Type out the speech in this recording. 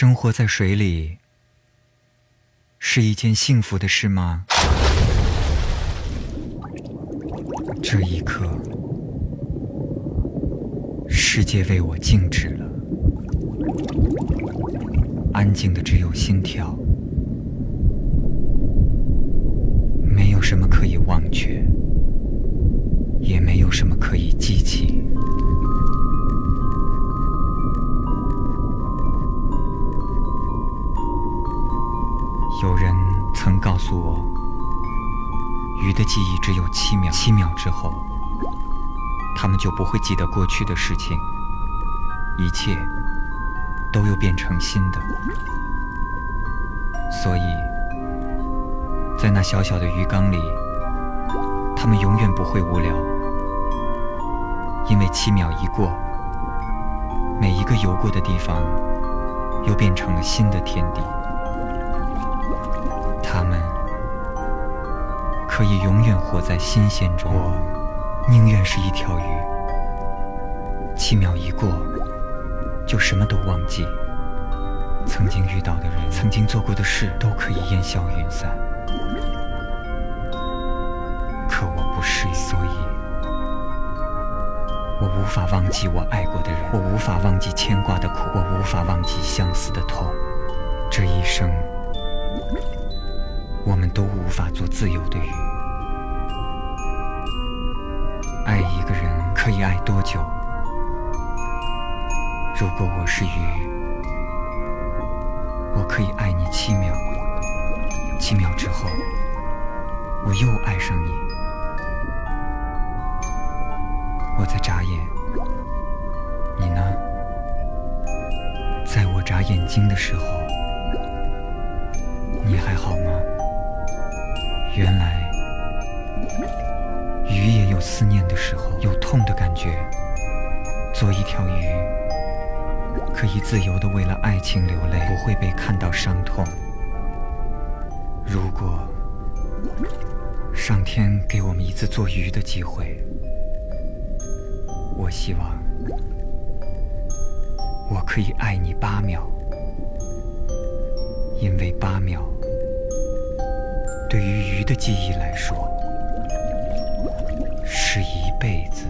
生活在水里是一件幸福的事吗？这一刻，世界为我静止了，安静的只有心跳，有人曾告诉我，鱼的记忆只有七秒，七秒之后，它们就不会记得过去的事情，一切都又变成新的。所以，在那小小的鱼缸里，它们永远不会无聊，因为七秒一过，每一个游过的地方又变成了新的天地。可以永远活在新鲜中。我宁愿是一条鱼，七秒一过，就什么都忘记。曾经遇到的人，曾经做过的事，都可以烟消云散。可我不是，所以，我无法忘记我爱过的人，我无法忘记牵挂的苦，我无法忘记相思的痛。无法做自由的鱼。爱一个人可以爱多久？如果我是鱼，我可以爱你七秒，七秒之后，我又爱上你。我在眨眼，你呢？在我眨眼睛的时候，你还好吗？原来，鱼也有思念的时候，有痛的感觉。做一条鱼，可以自由的为了爱情流泪，不会被看到伤痛。如果上天给我们一次做鱼的机会，我希望我可以爱你八秒，因为八秒。对于鱼的记忆来说，是一辈子，